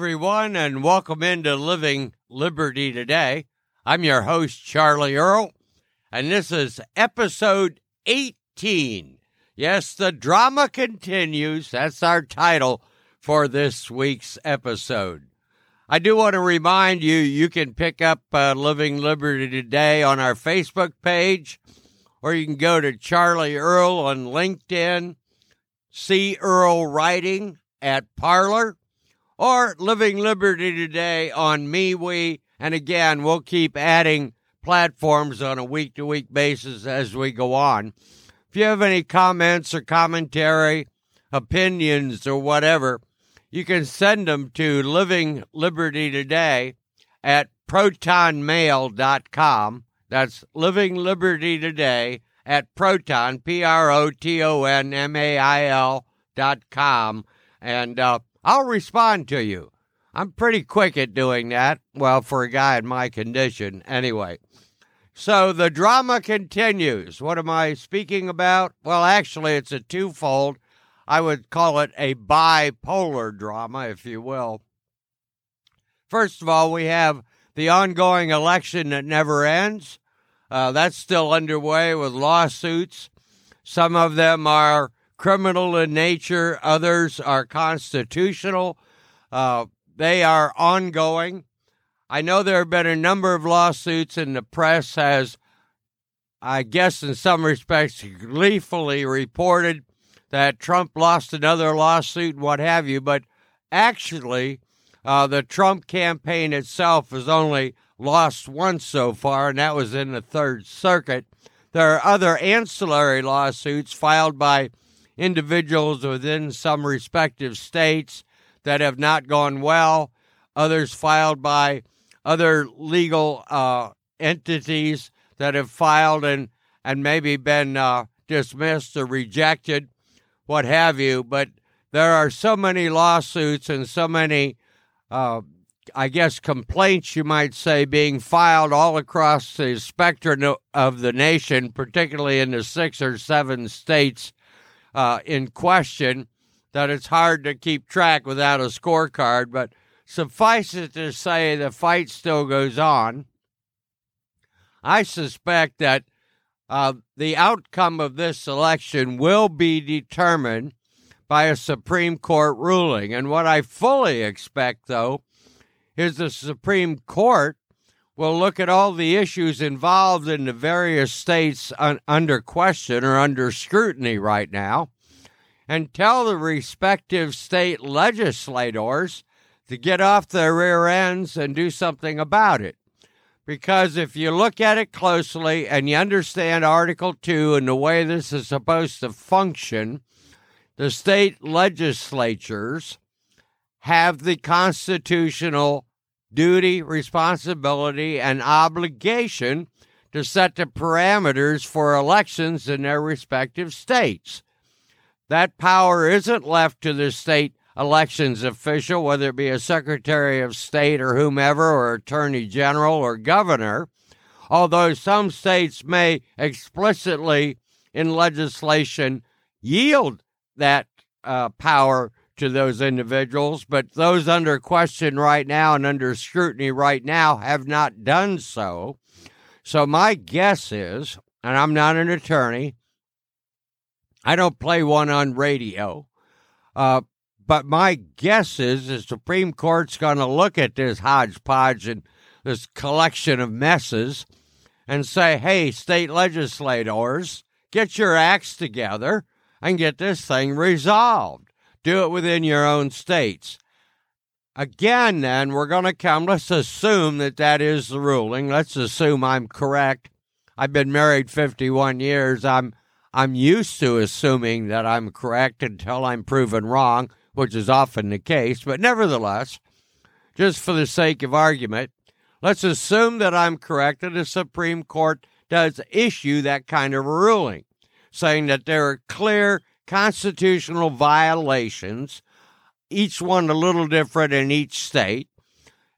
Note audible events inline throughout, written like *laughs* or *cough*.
everyone, and welcome into Living Liberty Today. I'm your host, Charlie Earl, and this is episode 18. Yes, the drama continues. That's our title for this week's episode. I do want to remind you you can pick up uh, Living Liberty Today on our Facebook page, or you can go to Charlie Earl on LinkedIn, see Earl Writing at Parler, or Living Liberty Today on MeWe. And again, we'll keep adding platforms on a week to week basis as we go on. If you have any comments or commentary, opinions, or whatever, you can send them to Living Liberty Today at protonmail.com. That's Living Liberty Today at proton, P R O T O N M A I L dot com. And uh, I'll respond to you. I'm pretty quick at doing that. Well, for a guy in my condition, anyway. So the drama continues. What am I speaking about? Well, actually, it's a twofold. I would call it a bipolar drama, if you will. First of all, we have the ongoing election that never ends. Uh, that's still underway with lawsuits. Some of them are criminal in nature, others are constitutional. Uh, they are ongoing. I know there have been a number of lawsuits, and the press has, I guess, in some respects, gleefully reported that Trump lost another lawsuit and what have you, but actually, uh, the Trump campaign itself has only lost once so far, and that was in the Third Circuit. There are other ancillary lawsuits filed by individuals within some respective states that have not gone well, others filed by other legal uh, entities that have filed and, and maybe been uh, dismissed or rejected what have you. But there are so many lawsuits and so many, uh, I guess, complaints, you might say, being filed all across the spectrum of the nation, particularly in the six or seven states uh, in question, that it's hard to keep track without a scorecard. But suffice it to say, the fight still goes on. I suspect that uh, the outcome of this election will be determined by a Supreme Court ruling. And what I fully expect, though, is the Supreme Court will look at all the issues involved in the various states un- under question or under scrutiny right now. And tell the respective state legislators to get off their rear ends and do something about it. Because if you look at it closely and you understand Article 2 and the way this is supposed to function, the state legislatures have the constitutional duty, responsibility, and obligation to set the parameters for elections in their respective states. That power isn't left to the state elections official, whether it be a Secretary of State or whomever, or Attorney General or Governor, although some states may explicitly in legislation yield that uh, power to those individuals, but those under question right now and under scrutiny right now have not done so. So, my guess is, and I'm not an attorney, I don't play one on radio, uh, but my guess is the Supreme Court's going to look at this hodgepodge and this collection of messes and say, hey, state legislators, get your acts together and get this thing resolved. Do it within your own states. Again, then, we're going to come. Let's assume that that is the ruling. Let's assume I'm correct. I've been married 51 years. I'm I'm used to assuming that I'm correct until I'm proven wrong which is often the case, but nevertheless, just for the sake of argument, let's assume that I'm correct that the Supreme Court does issue that kind of a ruling, saying that there are clear constitutional violations, each one a little different in each state.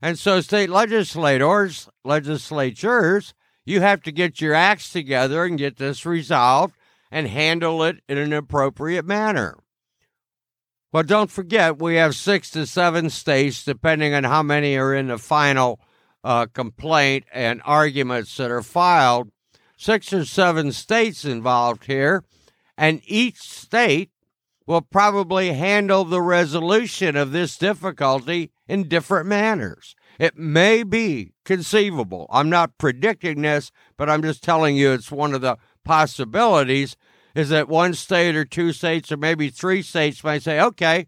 And so, state legislators, legislatures, you have to get your acts together and get this resolved and handle it in an appropriate manner. But don't forget, we have six to seven states, depending on how many are in the final uh, complaint and arguments that are filed. Six or seven states involved here, and each state will probably handle the resolution of this difficulty in different manners. It may be conceivable. I'm not predicting this, but I'm just telling you it's one of the possibilities is that one state or two states or maybe three states might say, okay,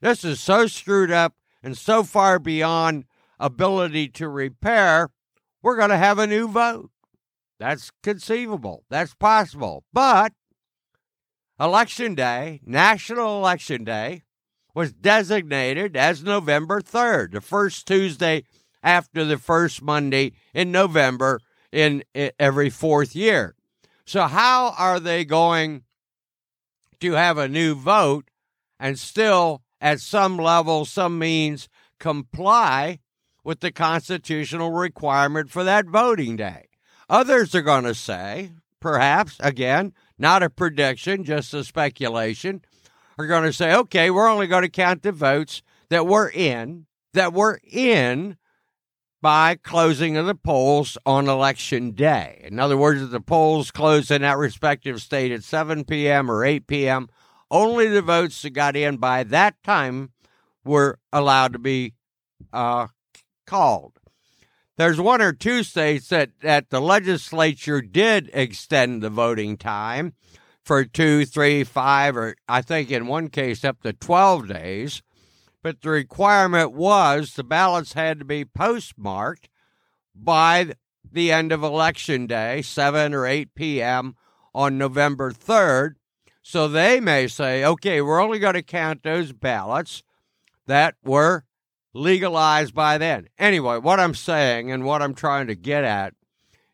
this is so screwed up and so far beyond ability to repair, we're going to have a new vote. That's conceivable. That's possible. But Election Day, National Election Day, was designated as November 3rd, the first Tuesday after the first Monday in November in every fourth year. So, how are they going to have a new vote and still, at some level, some means, comply with the constitutional requirement for that voting day? Others are going to say, perhaps, again, not a prediction, just a speculation, are going to say, okay, we're only going to count the votes that were in, that were in by closing of the polls on election day. In other words, if the polls closed in that respective state at 7 p.m. or 8 p.m., only the votes that got in by that time were allowed to be uh, called. There's one or two states that, that the legislature did extend the voting time for two, three, five, or I think in one case up to 12 days but the requirement was the ballots had to be postmarked by the end of election day, 7 or 8 p.m. on November 3rd. So they may say, okay, we're only going to count those ballots that were legalized by then. Anyway, what I'm saying and what I'm trying to get at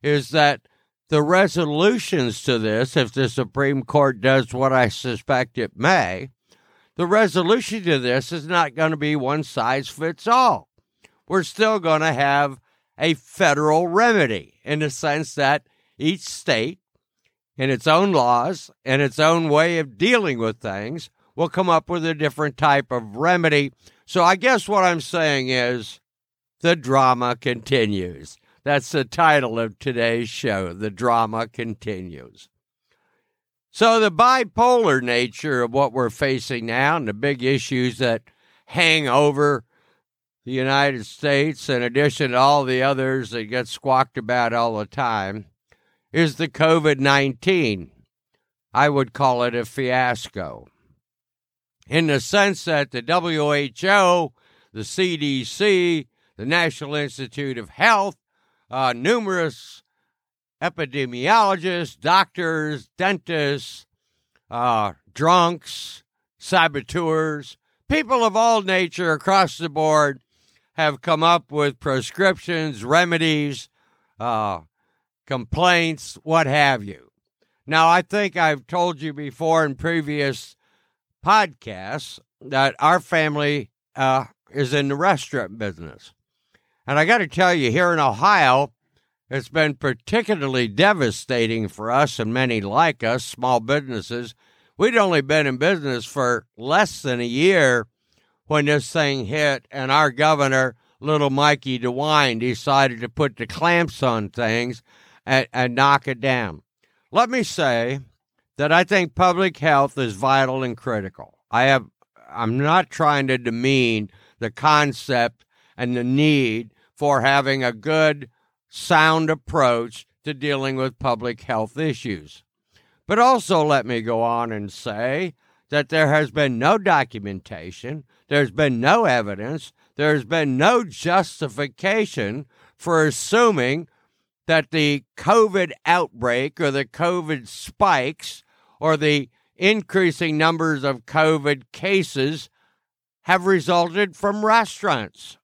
is that the resolutions to this, if the Supreme Court does what I suspect it may, the resolution to this is not going to be one size fits all. We're still going to have a federal remedy in the sense that each state, in its own laws and its own way of dealing with things, will come up with a different type of remedy. So I guess what I'm saying is the drama continues. That's the title of today's show. The drama continues. So, the bipolar nature of what we're facing now and the big issues that hang over the United States, in addition to all the others that get squawked about all the time, is the COVID 19. I would call it a fiasco. In the sense that the WHO, the CDC, the National Institute of Health, uh, numerous epidemiologists, doctors, dentists, uh, drunks, saboteurs, people of all nature across the board have come up with prescriptions, remedies, uh, complaints, what have you. Now, I think I've told you before in previous podcasts that our family uh, is in the restaurant business. And I got to tell you, here in Ohio, it's been particularly devastating for us and many like us, small businesses. We'd only been in business for less than a year when this thing hit, and our governor, little Mikey DeWine, decided to put the clamps on things and, and knock it down. Let me say that I think public health is vital and critical. I have I'm not trying to demean the concept and the need for having a good sound approach to dealing with public health issues. But also, let me go on and say that there has been no documentation, there's been no evidence, there's been no justification for assuming that the COVID outbreak or the COVID spikes or the increasing numbers of COVID cases have resulted from restaurants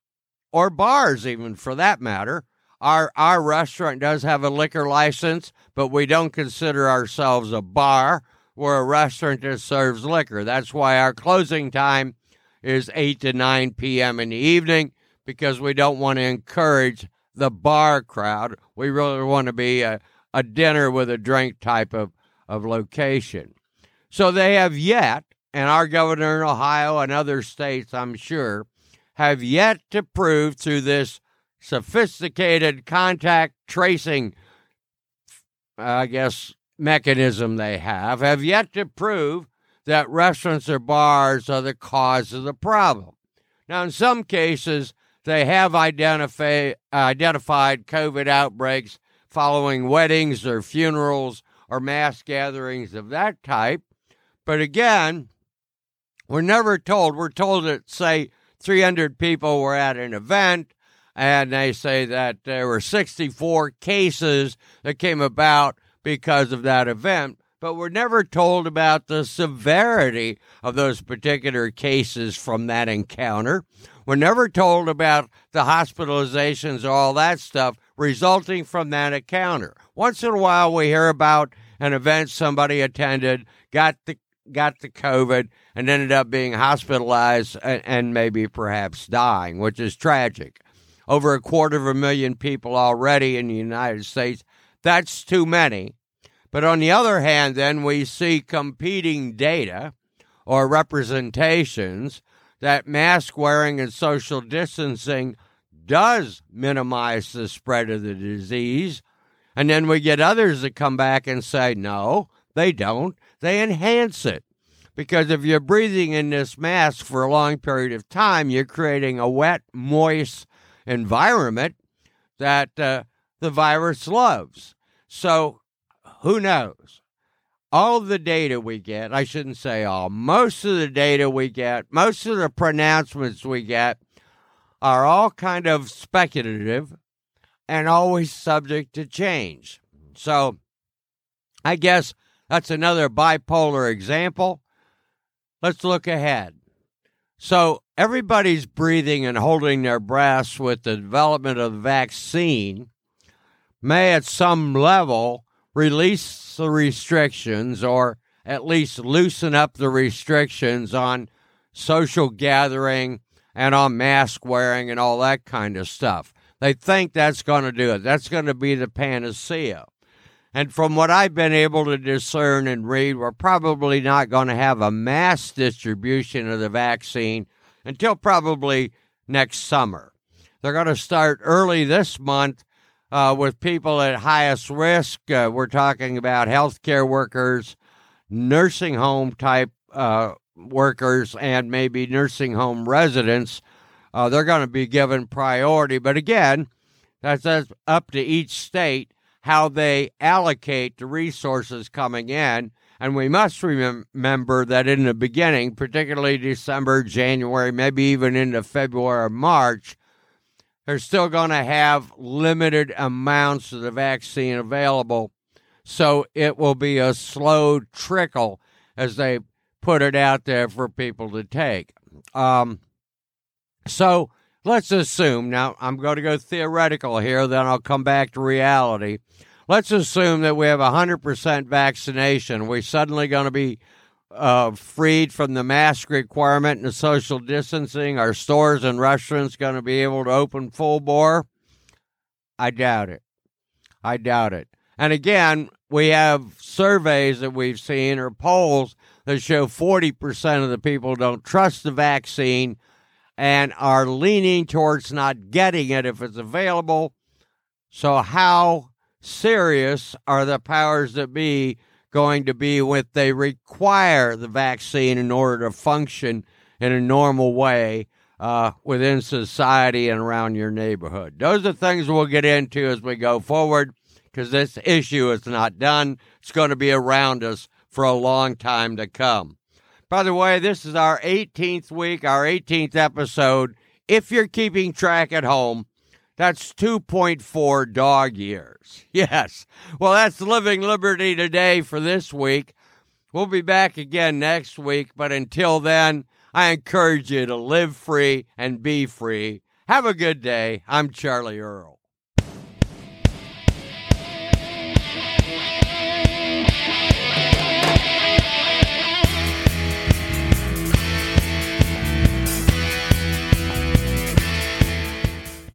or bars, even for that matter, our our restaurant does have a liquor license, but we don't consider ourselves a bar. We're a restaurant that serves liquor. That's why our closing time is 8 to 9 p.m. in the evening because we don't want to encourage the bar crowd. We really want to be a, a dinner with a drink type of, of location. So they have yet and our governor in Ohio and other states, I'm sure, have yet to prove through this sophisticated contact tracing, I guess, mechanism they have, have yet to prove that restaurants or bars are the cause of the problem. Now, in some cases, they have identify, identified COVID outbreaks following weddings or funerals or mass gatherings of that type. But again, we're never told. We're told that, say, 300 people were at an event, and they say that there were 64 cases that came about because of that event. But we're never told about the severity of those particular cases from that encounter. We're never told about the hospitalizations or all that stuff resulting from that encounter. Once in a while, we hear about an event somebody attended, got the got the COVID, and ended up being hospitalized and, and maybe perhaps dying, which is tragic. Over a quarter of a million people already in the United States. That's too many. But on the other hand, then we see competing data or representations that mask wearing and social distancing does minimize the spread of the disease. And then we get others that come back and say, no, they don't. They enhance it. Because if you're breathing in this mask for a long period of time, you're creating a wet, moist environment that uh, the virus loves. So who knows? All the data we get, I shouldn't say all, most of the data we get, most of the pronouncements we get are all kind of speculative and always subject to change. So I guess that's another bipolar example. Let's look ahead. So everybody's breathing and holding their breaths with the development of the vaccine may at some level release the restrictions or at least loosen up the restrictions on social gathering and on mask wearing and all that kind of stuff. They think that's going to do it. That's going to be the panacea. And from what I've been able to discern and read, we're probably not going to have a mass distribution of the vaccine until probably next summer. They're going to start early this month uh, with people at highest risk. Uh, we're talking about healthcare workers, nursing home type uh, workers, and maybe nursing home residents. Uh, they're going to be given priority. But again, that's, up to each state how they allocate the resources coming in. And we must remember that in the beginning, particularly December, January, maybe even into February or March, they're still going to have limited amounts of the vaccine available. So it will be a slow trickle as they put it out there for people to take. Um, so let's assume, now I'm going to go theoretical here, then I'll come back to reality. Let's assume that we have 100% vaccination. We're suddenly going to be uh, freed from the mask requirement and the social distancing? Are stores and restaurants going to be able to open full bore? I doubt it. I doubt it. And again, we have surveys that we've seen or polls that show 40% of the people don't trust the vaccine and are leaning towards not getting it if it's available. So, how serious are the powers that be going to be when they require the vaccine in order to function in a normal way uh, within society and around your neighborhood. Those are things we'll get into as we go forward because this issue is not done. It's going to be around us for a long time to come. By the way, this is our 18th week, our 18th episode. If you're keeping track at home, that's 2.4 dog years. *laughs* Yes. Well, that's Living Liberty today for this week. We'll be back again next week, but until then, I encourage you to live free and be free. Have a good day. I'm Charlie Earl.